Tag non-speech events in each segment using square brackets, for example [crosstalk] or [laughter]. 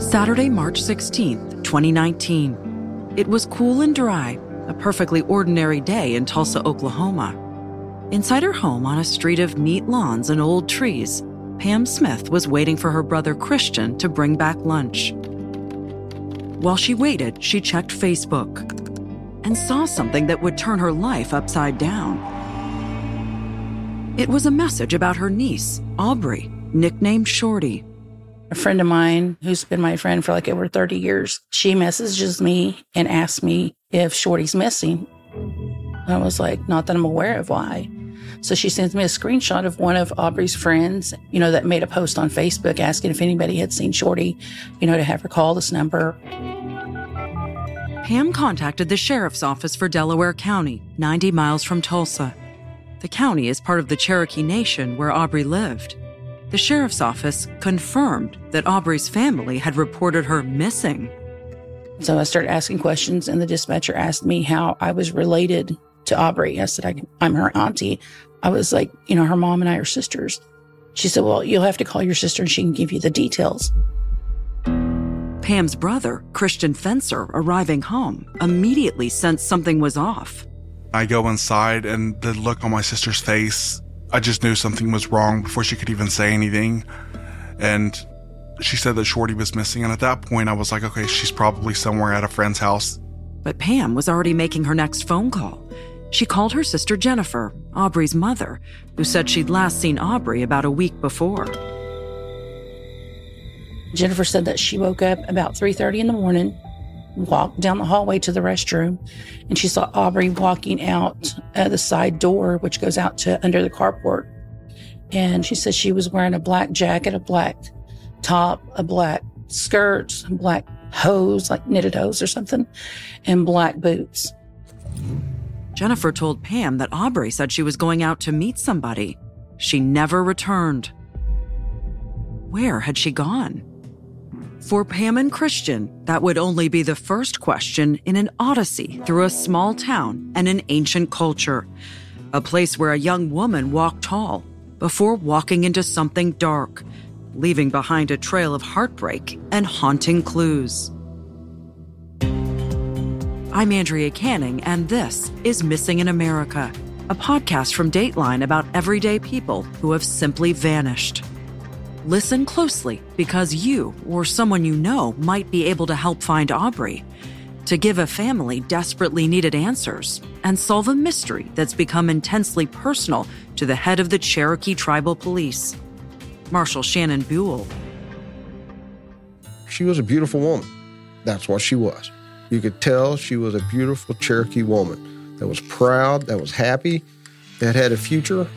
Saturday, March 16th, 2019. It was cool and dry, a perfectly ordinary day in Tulsa, Oklahoma. Inside her home on a street of neat lawns and old trees, Pam Smith was waiting for her brother Christian to bring back lunch. While she waited, she checked Facebook and saw something that would turn her life upside down. It was a message about her niece, Aubrey, nicknamed Shorty. A friend of mine who's been my friend for like over 30 years, she messages me and asks me if Shorty's missing. I was like, not that I'm aware of why. So she sends me a screenshot of one of Aubrey's friends, you know, that made a post on Facebook asking if anybody had seen Shorty, you know, to have her call this number. Pam contacted the sheriff's office for Delaware County, 90 miles from Tulsa. The county is part of the Cherokee Nation where Aubrey lived. The sheriff's office confirmed that Aubrey's family had reported her missing. So I started asking questions, and the dispatcher asked me how I was related to Aubrey. I said, I, am her auntie. I was like, you know, her mom and I are sisters. She said, Well, you'll have to call your sister and she can give you the details. Pam's brother, Christian Fencer, arriving home, immediately sensed something was off. I go inside, and the look on my sister's face, I just knew something was wrong before she could even say anything. And she said that Shorty was missing. And at that point, I was like, okay, she's probably somewhere at a friend's house. But Pam was already making her next phone call. She called her sister Jennifer, Aubrey's mother, who said she'd last seen Aubrey about a week before. Jennifer said that she woke up about 3:30 in the morning, walked down the hallway to the restroom, and she saw Aubrey walking out uh, the side door, which goes out to under the carport. And she said she was wearing a black jacket, a black top, a black skirt, black hose, like knitted hose or something, and black boots. Jennifer told Pam that Aubrey said she was going out to meet somebody. She never returned. Where had she gone? For Pam and Christian, that would only be the first question in an odyssey through a small town and an ancient culture, a place where a young woman walked tall before walking into something dark, leaving behind a trail of heartbreak and haunting clues. I'm Andrea Canning, and this is Missing in America, a podcast from Dateline about everyday people who have simply vanished. Listen closely because you or someone you know might be able to help find Aubrey, to give a family desperately needed answers, and solve a mystery that's become intensely personal to the head of the Cherokee Tribal Police, Marshal Shannon Buhl. She was a beautiful woman. That's what she was. You could tell she was a beautiful Cherokee woman that was proud, that was happy, that had a future.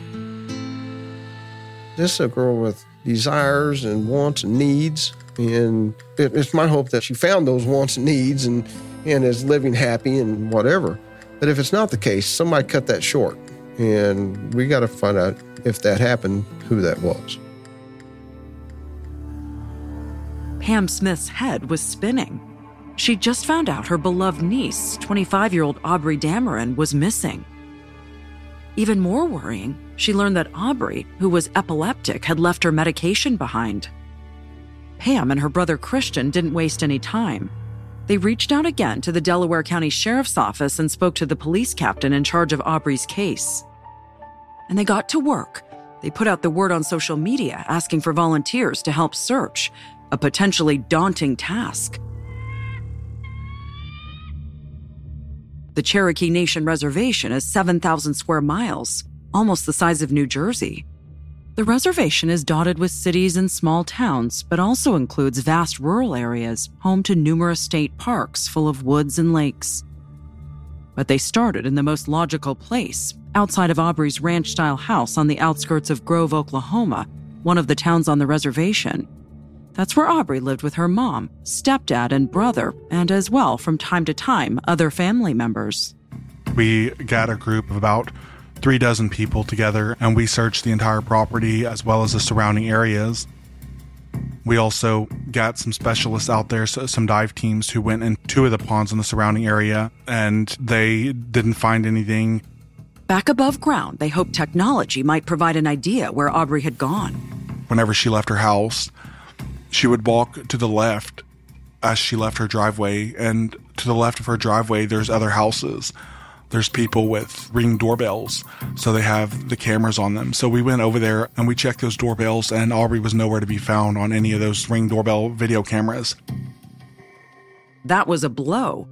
This is a girl with desires and wants and needs. And it's my hope that she found those wants and needs and, and is living happy and whatever. But if it's not the case, somebody cut that short. And we got to find out if that happened, who that was. Pam Smith's head was spinning. She just found out her beloved niece, 25 year old Aubrey Dameron, was missing. Even more worrying, she learned that Aubrey, who was epileptic, had left her medication behind. Pam and her brother Christian didn't waste any time. They reached out again to the Delaware County Sheriff's Office and spoke to the police captain in charge of Aubrey's case. And they got to work. They put out the word on social media asking for volunteers to help search, a potentially daunting task. The Cherokee Nation Reservation is 7,000 square miles, almost the size of New Jersey. The reservation is dotted with cities and small towns, but also includes vast rural areas home to numerous state parks full of woods and lakes. But they started in the most logical place, outside of Aubrey's ranch style house on the outskirts of Grove, Oklahoma, one of the towns on the reservation. That's where Aubrey lived with her mom, stepdad, and brother, and as well, from time to time, other family members. We got a group of about three dozen people together and we searched the entire property as well as the surrounding areas. We also got some specialists out there, so some dive teams who went in two of the ponds in the surrounding area and they didn't find anything. Back above ground, they hoped technology might provide an idea where Aubrey had gone. Whenever she left her house, she would walk to the left as she left her driveway, and to the left of her driveway, there's other houses. There's people with ring doorbells, so they have the cameras on them. So we went over there and we checked those doorbells, and Aubrey was nowhere to be found on any of those ring doorbell video cameras. That was a blow.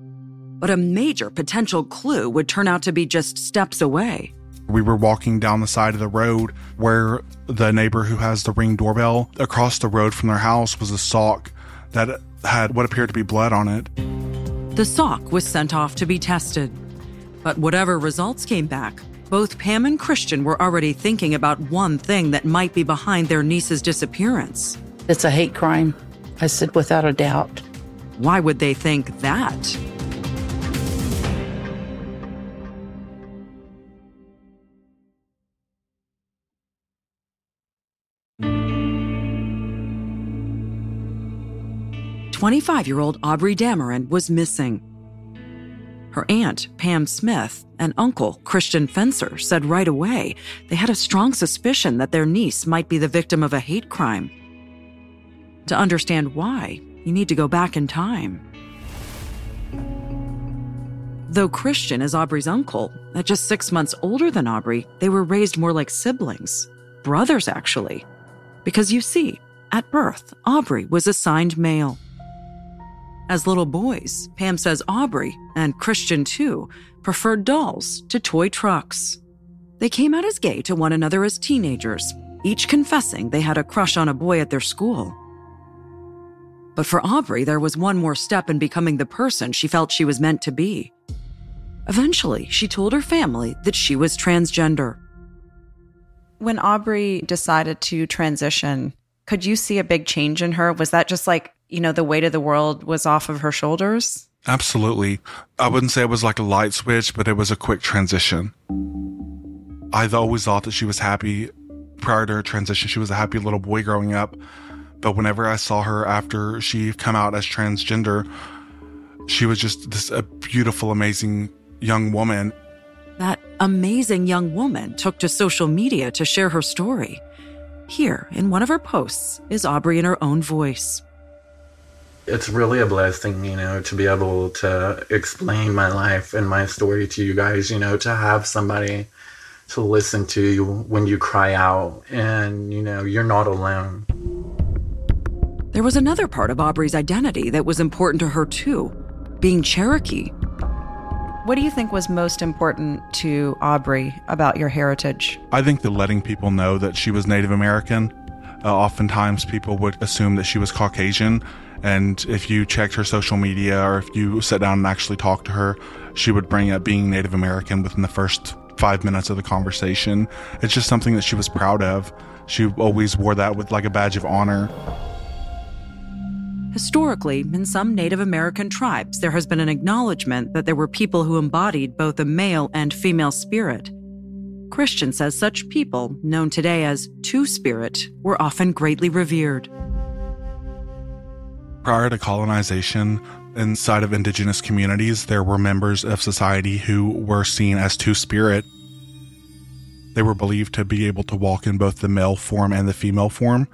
But a major potential clue would turn out to be just steps away. We were walking down the side of the road where the neighbor who has the ring doorbell across the road from their house was a sock that had what appeared to be blood on it. The sock was sent off to be tested. But whatever results came back, both Pam and Christian were already thinking about one thing that might be behind their niece's disappearance. It's a hate crime. I said, without a doubt. Why would they think that? Twenty-five-year-old Aubrey Dameron was missing. Her aunt, Pam Smith, and uncle, Christian Fencer, said right away they had a strong suspicion that their niece might be the victim of a hate crime. To understand why, you need to go back in time. Though Christian is Aubrey's uncle, at just six months older than Aubrey, they were raised more like siblings. Brothers, actually. Because you see, at birth, Aubrey was assigned male. As little boys, Pam says Aubrey, and Christian too, preferred dolls to toy trucks. They came out as gay to one another as teenagers, each confessing they had a crush on a boy at their school. But for Aubrey, there was one more step in becoming the person she felt she was meant to be. Eventually, she told her family that she was transgender. When Aubrey decided to transition, could you see a big change in her? Was that just like, you know, the weight of the world was off of her shoulders? Absolutely. I wouldn't say it was like a light switch, but it was a quick transition. I've always thought that she was happy prior to her transition. She was a happy little boy growing up. But whenever I saw her after she come out as transgender, she was just this a beautiful, amazing young woman. That amazing young woman took to social media to share her story. Here, in one of her posts, is Aubrey in her own voice. It's really a blessing, you know, to be able to explain my life and my story to you guys, you know, to have somebody to listen to you when you cry out and, you know, you're not alone. There was another part of Aubrey's identity that was important to her, too being Cherokee. What do you think was most important to Aubrey about your heritage? I think the letting people know that she was Native American. Uh, oftentimes, people would assume that she was Caucasian. And if you checked her social media or if you sat down and actually talked to her, she would bring up being Native American within the first five minutes of the conversation. It's just something that she was proud of. She always wore that with like a badge of honor. Historically, in some Native American tribes, there has been an acknowledgement that there were people who embodied both a male and female spirit. Christian says such people, known today as Two Spirit, were often greatly revered. Prior to colonization, inside of indigenous communities, there were members of society who were seen as Two Spirit. They were believed to be able to walk in both the male form and the female form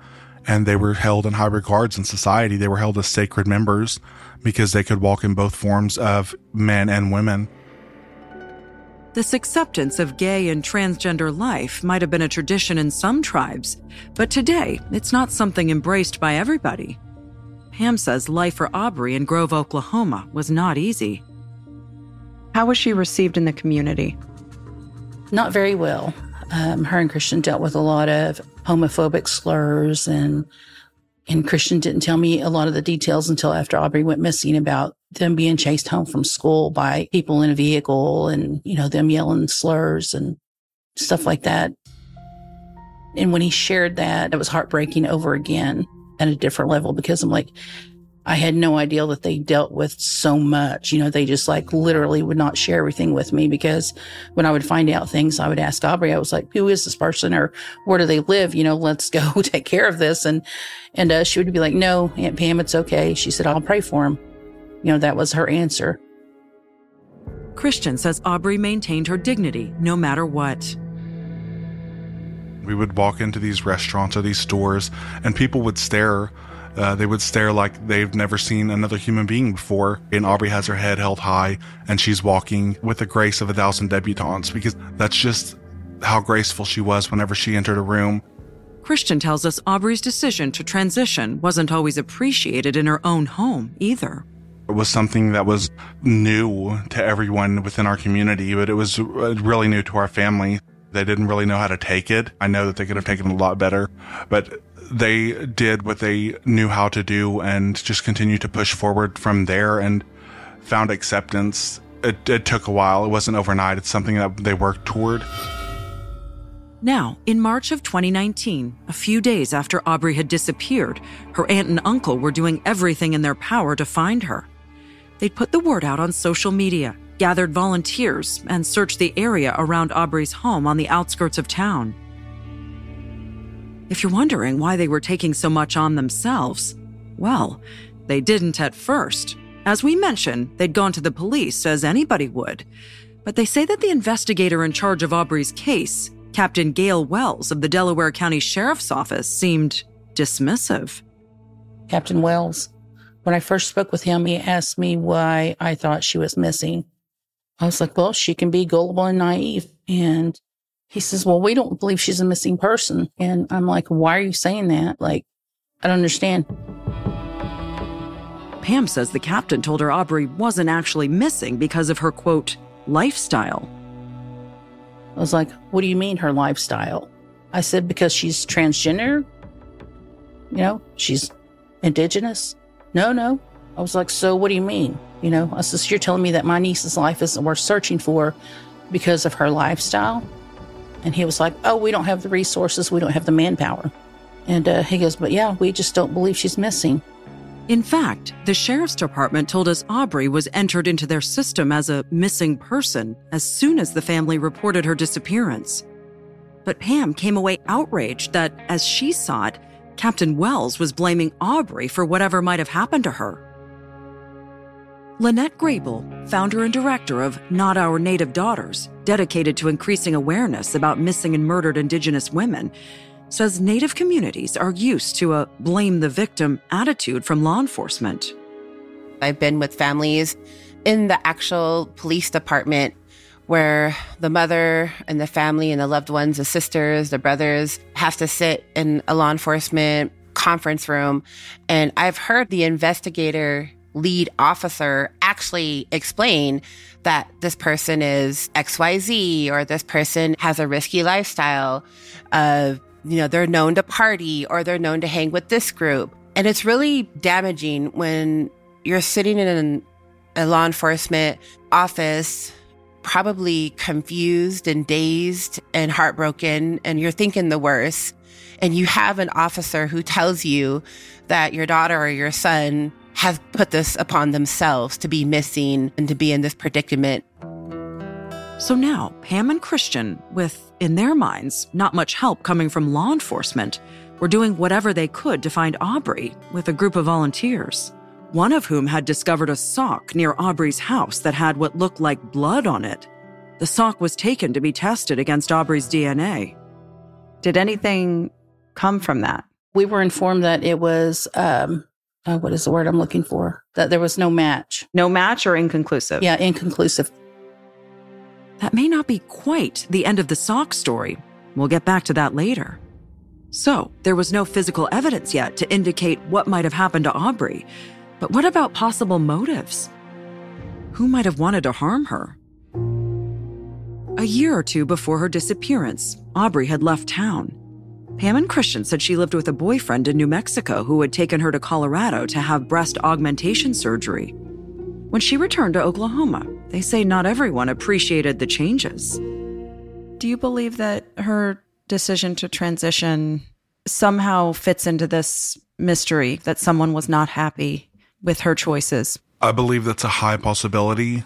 and they were held in high regards in society. They were held as sacred members because they could walk in both forms of men and women. This acceptance of gay and transgender life might have been a tradition in some tribes, but today it's not something embraced by everybody. Pam says life for Aubrey in Grove, Oklahoma was not easy. How was she received in the community? Not very well. Um, her and Christian dealt with a lot of homophobic slurs and and Christian didn't tell me a lot of the details until after Aubrey went missing about them being chased home from school by people in a vehicle and, you know, them yelling slurs and stuff like that. And when he shared that, it was heartbreaking over again at a different level because I'm like, I had no idea that they dealt with so much. You know, they just like literally would not share everything with me because when I would find out things, I would ask Aubrey, I was like, who is this person or where do they live? You know, let's go [laughs] take care of this. And, and, uh, she would be like, no, Aunt Pam, it's okay. She said, I'll pray for him. You know, that was her answer. Christian says Aubrey maintained her dignity no matter what. We would walk into these restaurants or these stores, and people would stare. Uh, they would stare like they've never seen another human being before. And Aubrey has her head held high, and she's walking with the grace of a thousand debutantes because that's just how graceful she was whenever she entered a room. Christian tells us Aubrey's decision to transition wasn't always appreciated in her own home either. It was something that was new to everyone within our community, but it was uh, really new to our family. They didn't really know how to take it. I know that they could have taken it a lot better, but they did what they knew how to do and just continued to push forward from there and found acceptance. It, it took a while. It wasn't overnight. It's something that they worked toward. Now, in March of 2019, a few days after Aubrey had disappeared, her aunt and uncle were doing everything in their power to find her. They'd put the word out on social media, gathered volunteers, and searched the area around Aubrey's home on the outskirts of town. If you're wondering why they were taking so much on themselves, well, they didn't at first. As we mentioned, they'd gone to the police, as anybody would. But they say that the investigator in charge of Aubrey's case, Captain Gail Wells of the Delaware County Sheriff's Office, seemed dismissive. Captain Wells, when I first spoke with him, he asked me why I thought she was missing. I was like, well, she can be gullible and naive. And he says, well, we don't believe she's a missing person. And I'm like, why are you saying that? Like, I don't understand. Pam says the captain told her Aubrey wasn't actually missing because of her quote, lifestyle. I was like, what do you mean her lifestyle? I said, because she's transgender. You know, she's indigenous. No, no. I was like, so what do you mean? You know, I said, you're telling me that my niece's life isn't worth searching for because of her lifestyle? And he was like, oh, we don't have the resources. We don't have the manpower. And uh, he goes, but yeah, we just don't believe she's missing. In fact, the sheriff's department told us Aubrey was entered into their system as a missing person as soon as the family reported her disappearance. But Pam came away outraged that, as she saw it, Captain Wells was blaming Aubrey for whatever might have happened to her. Lynnette Grey Bull, founder and director of Not Our Native Daughters, dedicated to increasing awareness about missing and murdered Indigenous women, says Native communities are used to a blame the victim attitude from law enforcement. I've been with families in the actual police department where the mother and the family and the loved ones, the sisters, the brothers have to sit in a law enforcement conference room. And I've heard the investigator lead officer actually explain that this person is XYZ or this person has a risky lifestyle. of, you know, they're known to party or they're known to hang with this group. And it's really damaging when you're sitting in a law enforcement office probably confused and dazed and heartbroken and you're thinking the worst and you have an officer who tells you that your daughter or your son has put this upon themselves to be missing and to be in this predicament. So now, Pam and Christian, with, in their minds, not much help coming from law enforcement, were doing whatever they could to find Aubrey with a group of volunteers one of whom had discovered a sock near Aubrey's house that had what looked like blood on it. The sock was taken to be tested against Aubrey's DNA. Did anything come from that? We were informed that it was, um, uh, what is the word I'm looking for? That there was no match. No match or inconclusive? Yeah, inconclusive. That may not be quite the end of the sock story. We'll get back to that later. So, there was no physical evidence yet to indicate what might have happened to Aubrey, but what about possible motives? Who might have wanted to harm her? A year or two before her disappearance, Aubrey had left town. Pam and Christian said she lived with a boyfriend in New Mexico who had taken her to Colorado to have breast augmentation surgery. When she returned to Oklahoma, they say not everyone appreciated the changes. Do you believe that her decision to transition somehow fits into this mystery that someone was not happy with her choices. I believe that's a high possibility.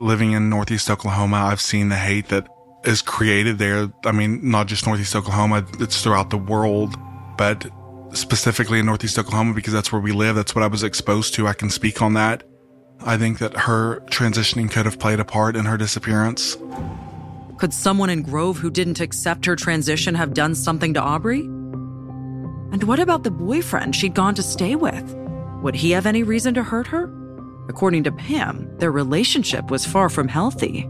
Living in Northeast Oklahoma, I've seen the hate that is created there. I mean, not just Northeast Oklahoma, it's throughout the world, but specifically in Northeast Oklahoma because that's where we live. That's what I was exposed to. I can speak on that. I think that her transitioning could have played a part in her disappearance. Could someone in Grove who didn't accept her transition have done something to Aubrey? And what about the boyfriend she'd gone to stay with? Would he have any reason to hurt her? According to Pam, their relationship was far from healthy.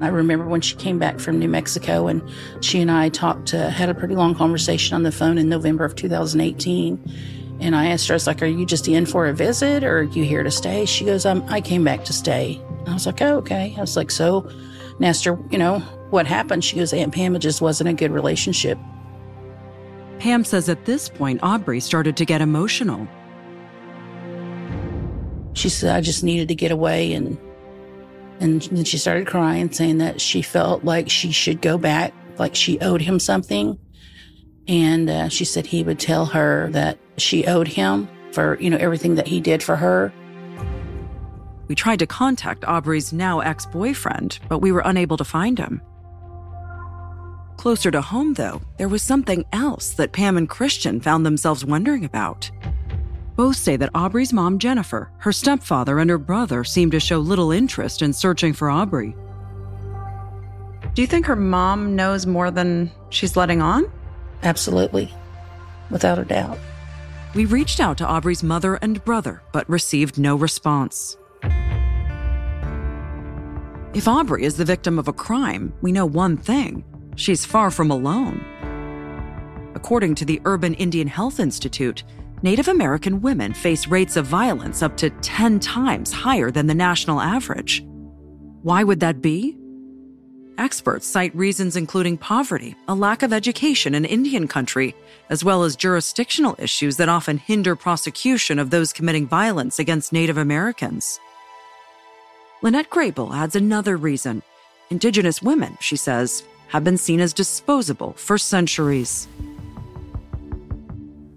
I remember when she came back from New Mexico and she and I talked, uh, had a pretty long conversation on the phone in November of 2018. And I asked her, I was like, Are you just in for a visit or are you here to stay? She goes, um, I came back to stay. I was like, Oh, okay. I was like, So, her, you know, what happened? She goes, Aunt Pam, it just wasn't a good relationship. Pam says at this point, Aubrey started to get emotional. She said, I just needed to get away. And, and then she started crying, saying that she felt like she should go back, like she owed him something. And uh, she said he would tell her that she owed him for, you know, everything that he did for her. We tried to contact Aubrey's now ex boyfriend, but we were unable to find him. Closer to home, though, there was something else that Pam and Christian found themselves wondering about. Both say that Aubrey's mom, Jennifer, her stepfather, and her brother seem to show little interest in searching for Aubrey. Do you think her mom knows more than she's letting on? Absolutely. Without a doubt. We reached out to Aubrey's mother and brother, but received no response. If Aubrey is the victim of a crime, we know one thing she's far from alone. According to the Urban Indian Health Institute, Native American women face rates of violence up to 10 times higher than the national average. Why would that be? Experts cite reasons including poverty, a lack of education in Indian country, as well as jurisdictional issues that often hinder prosecution of those committing violence against Native Americans. Lynnette Grey Bull adds another reason. Indigenous women, she says, have been seen as disposable for centuries.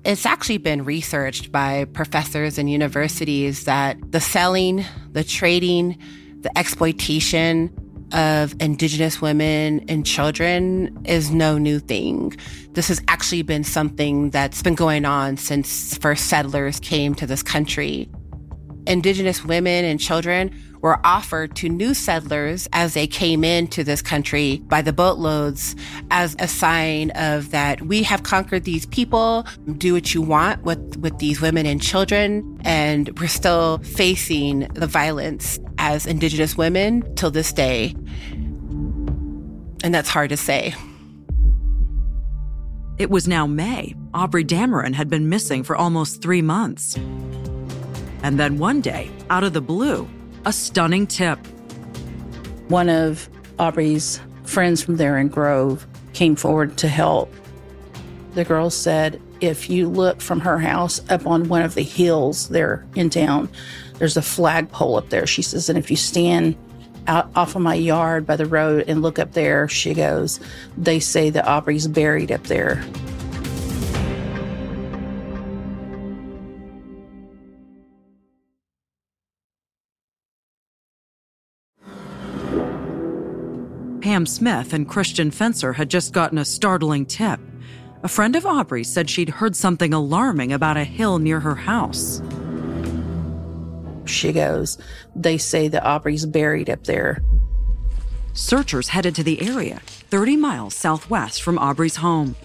It's actually been researched by professors and universities that the selling, the trading, the exploitation of Indigenous women and children is no new thing. This has actually been something that's been going on since first settlers came to this country. Indigenous women and children were offered to new settlers as they came into this country by the boatloads as a sign of that we have conquered these people, do what you want with, with these women and children. And we're still facing the violence as Indigenous women till this day. And that's hard to say. It was now May. Aubrey Dameron had been missing for almost three months. And then one day, out of the blue, a stunning tip. One of Aubrey's friends from there in Grove came forward to help. The girl said, if you look from her house up on one of the hills there in town, there's a flagpole up there. She says, and if you stand out off of my yard by the road and look up there, she goes, they say that Aubrey's buried up there. Pam Smith and Christian Fencer had just gotten a startling tip. A friend of Aubrey said she'd heard something alarming about a hill near her house. She goes, They say that Aubrey's buried up there. Searchers headed to the area, 30 miles southwest from Aubrey's home.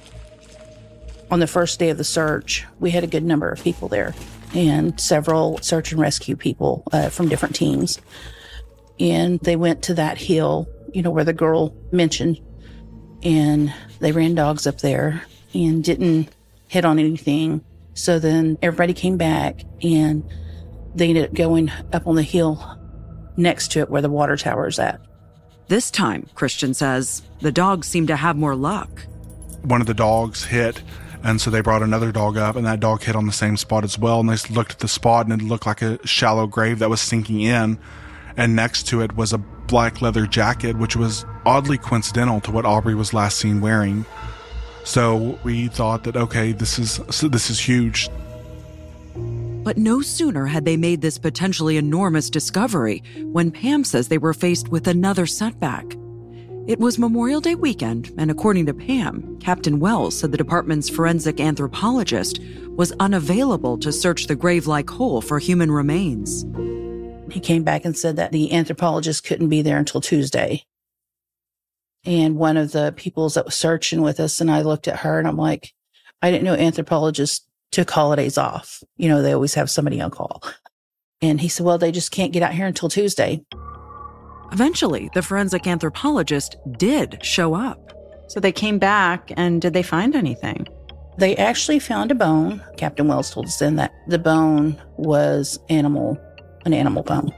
On the first day of the search, we had a good number of people there and several search and rescue people uh, from different teams. And they went to that hill you know, where the girl mentioned. And they ran dogs up there and didn't hit on anything. So then everybody came back and they ended up going up on the hill next to it where the water tower is at. This time, Christian says, the dogs seemed to have more luck. One of the dogs hit, and so they brought another dog up, and that dog hit on the same spot as well. And they looked at the spot, and it looked like a shallow grave that was sinking in. And next to it was a black leather jacket, which was oddly coincidental to what Aubrey was last seen wearing. So we thought that okay, this is this is huge. But no sooner had they made this potentially enormous discovery when Pam says they were faced with another setback. It was Memorial Day weekend, and according to Pam, Captain Wells said the department's forensic anthropologist was unavailable to search the grave like hole for human remains. He came back and said that the anthropologist couldn't be there until Tuesday. And one of the people that was searching with us, and I looked at her and I'm like, I didn't know anthropologists took holidays off. You know, they always have somebody on call. And he said, Well, they just can't get out here until Tuesday. Eventually, the forensic anthropologist did show up. So they came back, and did they find anything? They actually found a bone. Captain Wells told us then that the bone was animal, an animal bone.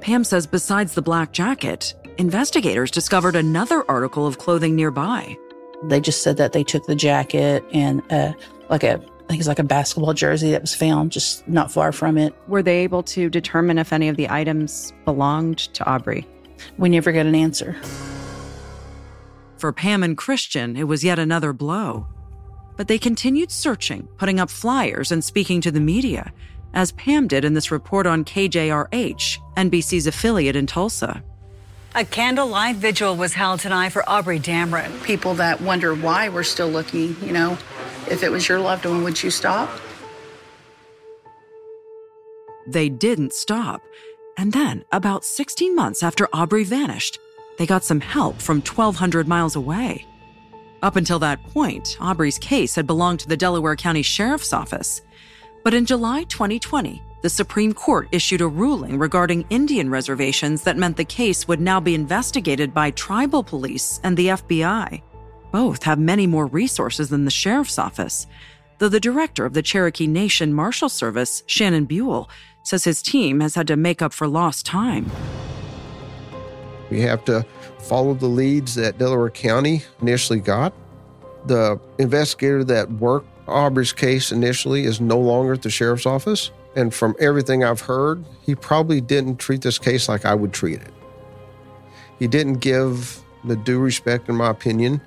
Pam says besides the black jacket, investigators discovered another article of clothing nearby. They just said that they took the jacket and uh, like a, I think it's like a basketball jersey that was found just not far from it. Were they able to determine if any of the items belonged to Aubrey? We never got an answer. For Pam and Christian, it was yet another blow. But they continued searching, putting up flyers and speaking to the media, as Pam did in this report on KJRH, NBC's affiliate in Tulsa. A candlelight vigil was held tonight for Aubrey Dameron. People that wonder why we're still looking, you know, if it was your loved one, would you stop? They didn't stop. And then, about 16 months after Aubrey vanished, they got some help from 1,200 miles away. Up until that point, Aubrey's case had belonged to the Delaware County Sheriff's Office. But in July 2020, the Supreme Court issued a ruling regarding Indian reservations that meant the case would now be investigated by tribal police and the FBI. Both have many more resources than the Sheriff's Office, though the director of the Cherokee Nation Marshal Service, Shannon Buhl, says his team has had to make up for lost time. We have to follow the leads that Delaware County initially got. The investigator that worked Aubrey's case initially is no longer at the sheriff's office. And from everything I've heard, he probably didn't treat this case like I would treat it. He didn't give the due respect, in my opinion,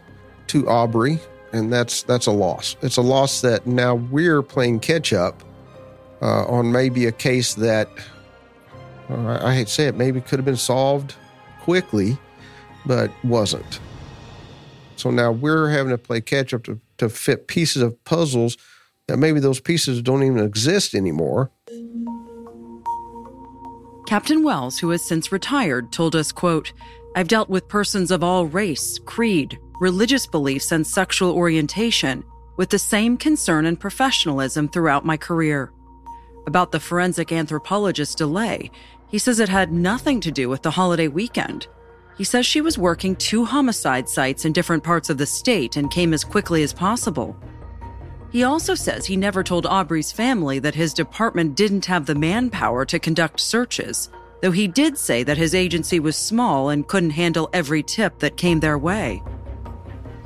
to Aubrey, and that's that's a loss. It's a loss that now we're playing catch up uh, on maybe a case that uh, I hate to say it, maybe could have been solved quickly, but wasn't. So now we're having to play catch up to, to fit pieces of puzzles that maybe those pieces don't even exist anymore. Captain Wells, who has since retired, told us, quote, I've dealt with persons of all race, creed, religious beliefs, and sexual orientation with the same concern and professionalism throughout my career. About the forensic anthropologist's delay, he says it had nothing to do with the holiday weekend. He says she was working two homicide sites in different parts of the state and came as quickly as possible. He also says he never told Aubrey's family that his department didn't have the manpower to conduct searches, though he did say that his agency was small and couldn't handle every tip that came their way.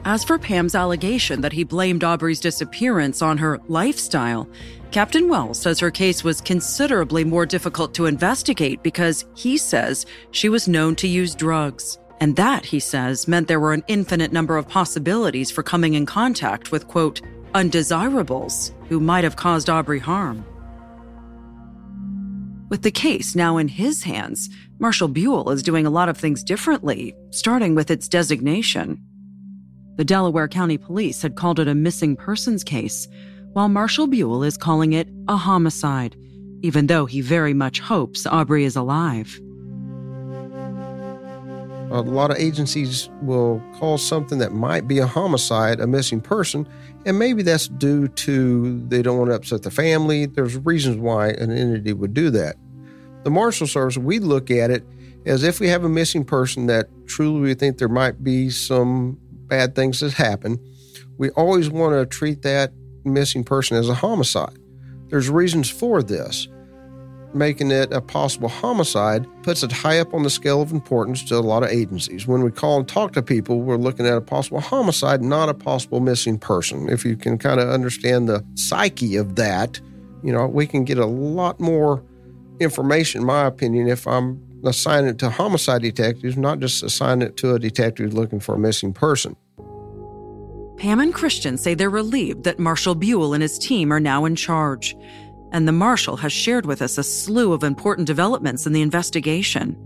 As for Pam's allegation that he blamed Aubrey's disappearance on her lifestyle, Captain Wells says her case was considerably more difficult to investigate because he says she was known to use drugs. And that, he says, meant there were an infinite number of possibilities for coming in contact with, quote, undesirables who might have caused Aubrey harm. With the case now in his hands, Marshal Buhl is doing a lot of things differently, starting with its designation. The Delaware County Police had called it a missing persons case, while Marshal Buhl is calling it a homicide, even though he very much hopes Aubrey is alive. A lot of agencies will call something that might be a homicide a missing person, and maybe that's due to they don't want to upset the family. There's reasons why an entity would do that. The Marshal Service, we look at it as if we have a missing person that truly we think there might be some bad things that happen. We always want to treat that missing person as a homicide. There's reasons for this making it a possible homicide puts it high up on the scale of importance to a lot of agencies. When we call and talk to people, we're looking at a possible homicide, not a possible missing person. If you can kind of understand the psyche of that, you know, we can get a lot more information, in my opinion, if I'm assigning it to homicide detectives, not just assigning it to a detective looking for a missing person. Pam and Christian say they're relieved that Marshal Buhl and his team are now in charge and the Marshal has shared with us a slew of important developments in the investigation.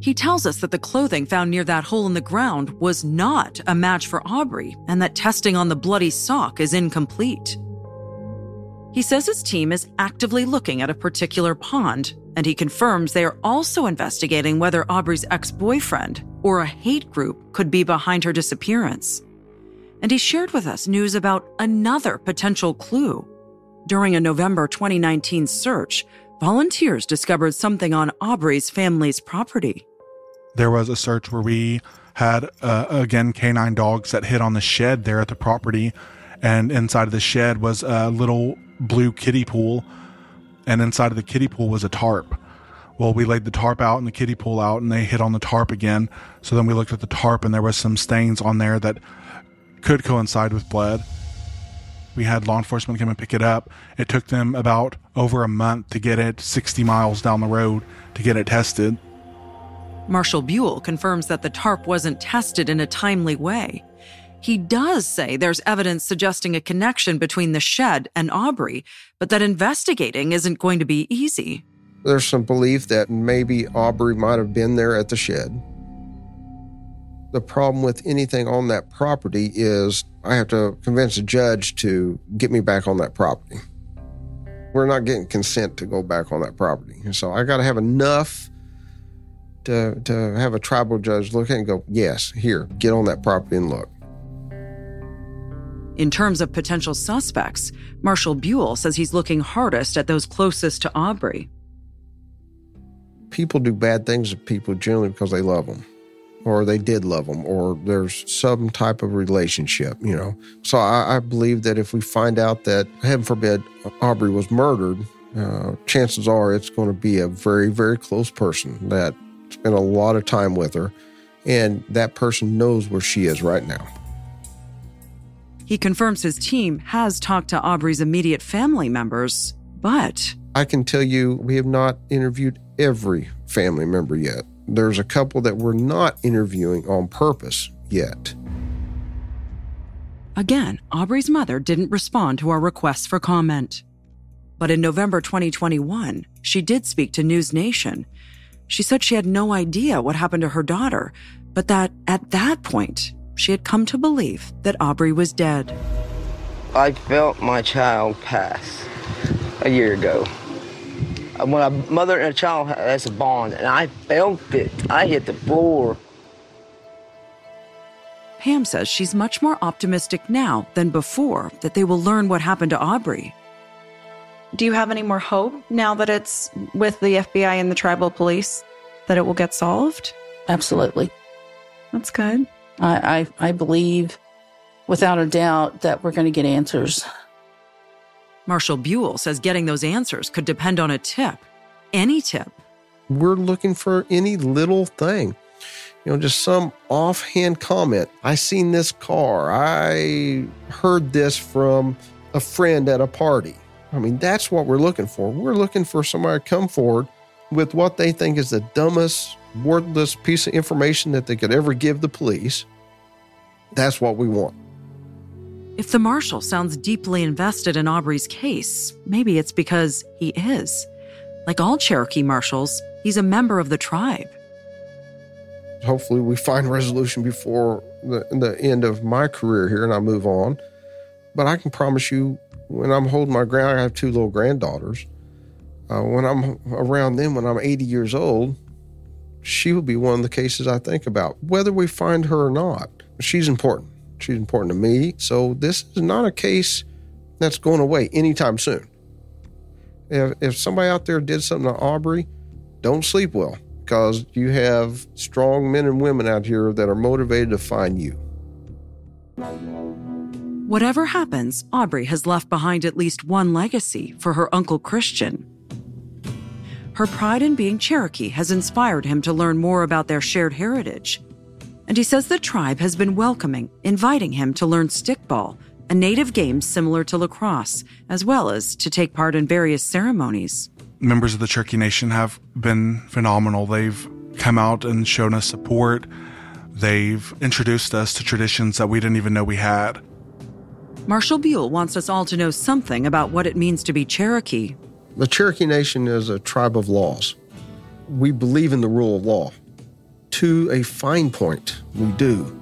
He tells us that the clothing found near that hole in the ground was not a match for Aubrey and that testing on the bloody sock is incomplete. He says his team is actively looking at a particular pond And he confirms they are also investigating whether Aubrey's ex boyfriend or a hate group could be behind her disappearance. And he shared with us news about another potential clue. During a November 2019 search, volunteers discovered something on Aubrey's family's property. There was a search where we had, uh, again, canine dogs that hit on the shed there at the property. And inside of the shed was a little blue kiddie pool. And inside of the kiddie pool was a tarp. Well, we laid the tarp out and the kiddie pool out, and they hit on the tarp again. So then we looked at the tarp, and there was some stains on there that could coincide with blood. We had law enforcement come and pick it up. It took them about over a month to get it 60 miles down the road to get it tested. Marshall Buhl confirms that the tarp wasn't tested in a timely way. He does say there's evidence suggesting a connection between the shed and Aubrey, but that investigating isn't going to be easy. There's some belief that maybe Aubrey might have been there at the shed. The problem with anything on that property is I have to convince a judge to get me back on that property. We're not getting consent to go back on that property. And so I got to have enough to, to have a tribal judge look at it and go, yes, here, get on that property and look. In terms of potential suspects, Marshall Buhl says he's looking hardest at those closest to Aubrey. People do bad things to people generally because they love them, or they did love them, or there's some type of relationship, you know. So I, I believe that if we find out that, heaven forbid, Aubrey was murdered, uh, chances are it's going to be a very, very close person that spent a lot of time with her, and that person knows where she is right now. He confirms his team has talked to Aubrey's immediate family members, but. I can tell you we have not interviewed every family member yet. There's a couple that we're not interviewing on purpose yet. Again, Aubrey's mother didn't respond to our requests for comment. But in November 2021, she did speak to News Nation. She said she had no idea what happened to her daughter, but that at that point, she had come to believe that Aubrey was dead. I felt my child pass a year ago. When a mother and a child has a bond, and I felt it, I hit the floor. Pam says she's much more optimistic now than before that they will learn what happened to Aubrey. Do you have any more hope now that it's with the FBI and the tribal police that it will get solved? Absolutely. That's good. I, I, I believe without a doubt that we're going to get answers. Marshall Buhl says getting those answers could depend on a tip, any tip. We're looking for any little thing, you know, just some offhand comment. I seen this car. I heard this from a friend at a party. I mean, that's what we're looking for. We're looking for somebody to come forward with what they think is the dumbest, worthless piece of information that they could ever give the police. That's what we want. If the marshal sounds deeply invested in Aubrey's case, maybe it's because he is. Like all Cherokee marshals, he's a member of the tribe. Hopefully, we find resolution before the, the end of my career here and I move on. But I can promise you, when I'm holding my ground, I have two little granddaughters. Uh, when I'm around them, when I'm 80 years old, she will be one of the cases I think about, whether we find her or not. She's important. She's important to me. So this is not a case that's going away anytime soon. If, if somebody out there did something to Aubrey, don't sleep well because you have strong men and women out here that are motivated to find you. Whatever happens, Aubrey has left behind at least one legacy for her uncle Christian. Her pride in being Cherokee has inspired him to learn more about their shared heritage. And he says the tribe has been welcoming, inviting him to learn stickball, a native game similar to lacrosse, as well as to take part in various ceremonies. Members of the Cherokee Nation have been phenomenal. They've come out and shown us support. They've introduced us to traditions that we didn't even know we had. Marshall Buhl wants us all to know something about what it means to be Cherokee. The Cherokee Nation is a tribe of laws. We believe in the rule of law. To a fine point, we do.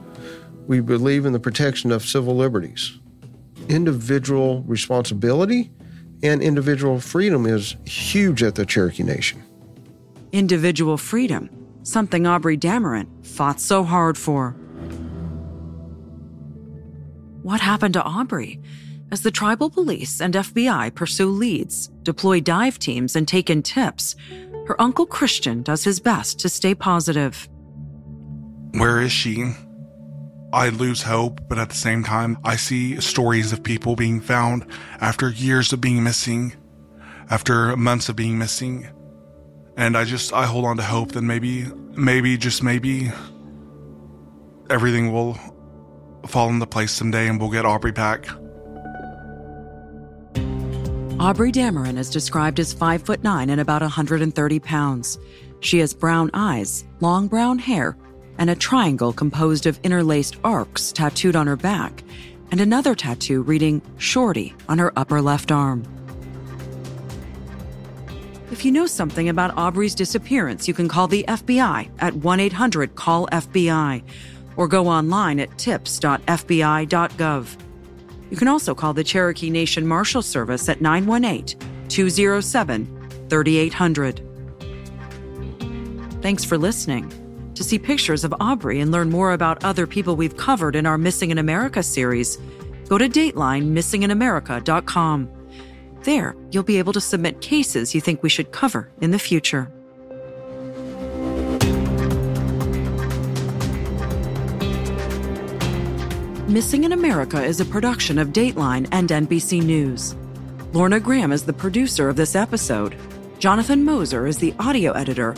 We believe in the protection of civil liberties. Individual responsibility and individual freedom is huge at the Cherokee Nation. individual freedom, something Aubrey Dameron fought so hard for. What happened to Aubrey? As the tribal police and FBI pursue leads, deploy dive teams, and take in tips, her uncle Christian does his best to stay positive. Where is she? I lose hope, but at the same time, I see stories of people being found after years of being missing, after months of being missing. And I just, I hold on to hope that maybe, maybe, just maybe, everything will fall into place someday and we'll get Aubrey back. Aubrey Dameron is described as 5 foot 9 and about 130 pounds. She has brown eyes, long brown hair, and a triangle composed of interlaced arcs tattooed on her back, and another tattoo reading Shorty on her upper left arm. If you know something about Aubrey's disappearance, you can call the FBI at 1 800 CALL FBI or go online at tips.fbi.gov. You can also call the Cherokee Nation Marshal Service at 918 207 3800. Thanks for listening. To see pictures of Aubrey and learn more about other people we've covered in our Missing in America series, go to Dateline missinginamerica.com. There, you'll be able to submit cases you think we should cover in the future. Missing in America is a production of Dateline and NBC News. Lorna Graham is the producer of this episode. Jonathan Moser is the audio editor.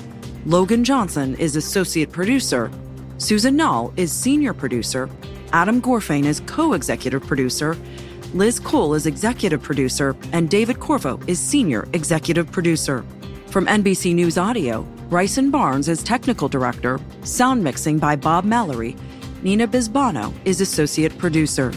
Logan Johnson is associate producer. Susan Nall is senior producer. Adam Gorfain is co executive producer. Liz Cole is executive producer. And David Corvo is senior executive producer. From NBC News Audio, Bryson Barnes is technical director. Sound mixing by Bob Mallory. Nina Bisbano is associate producer.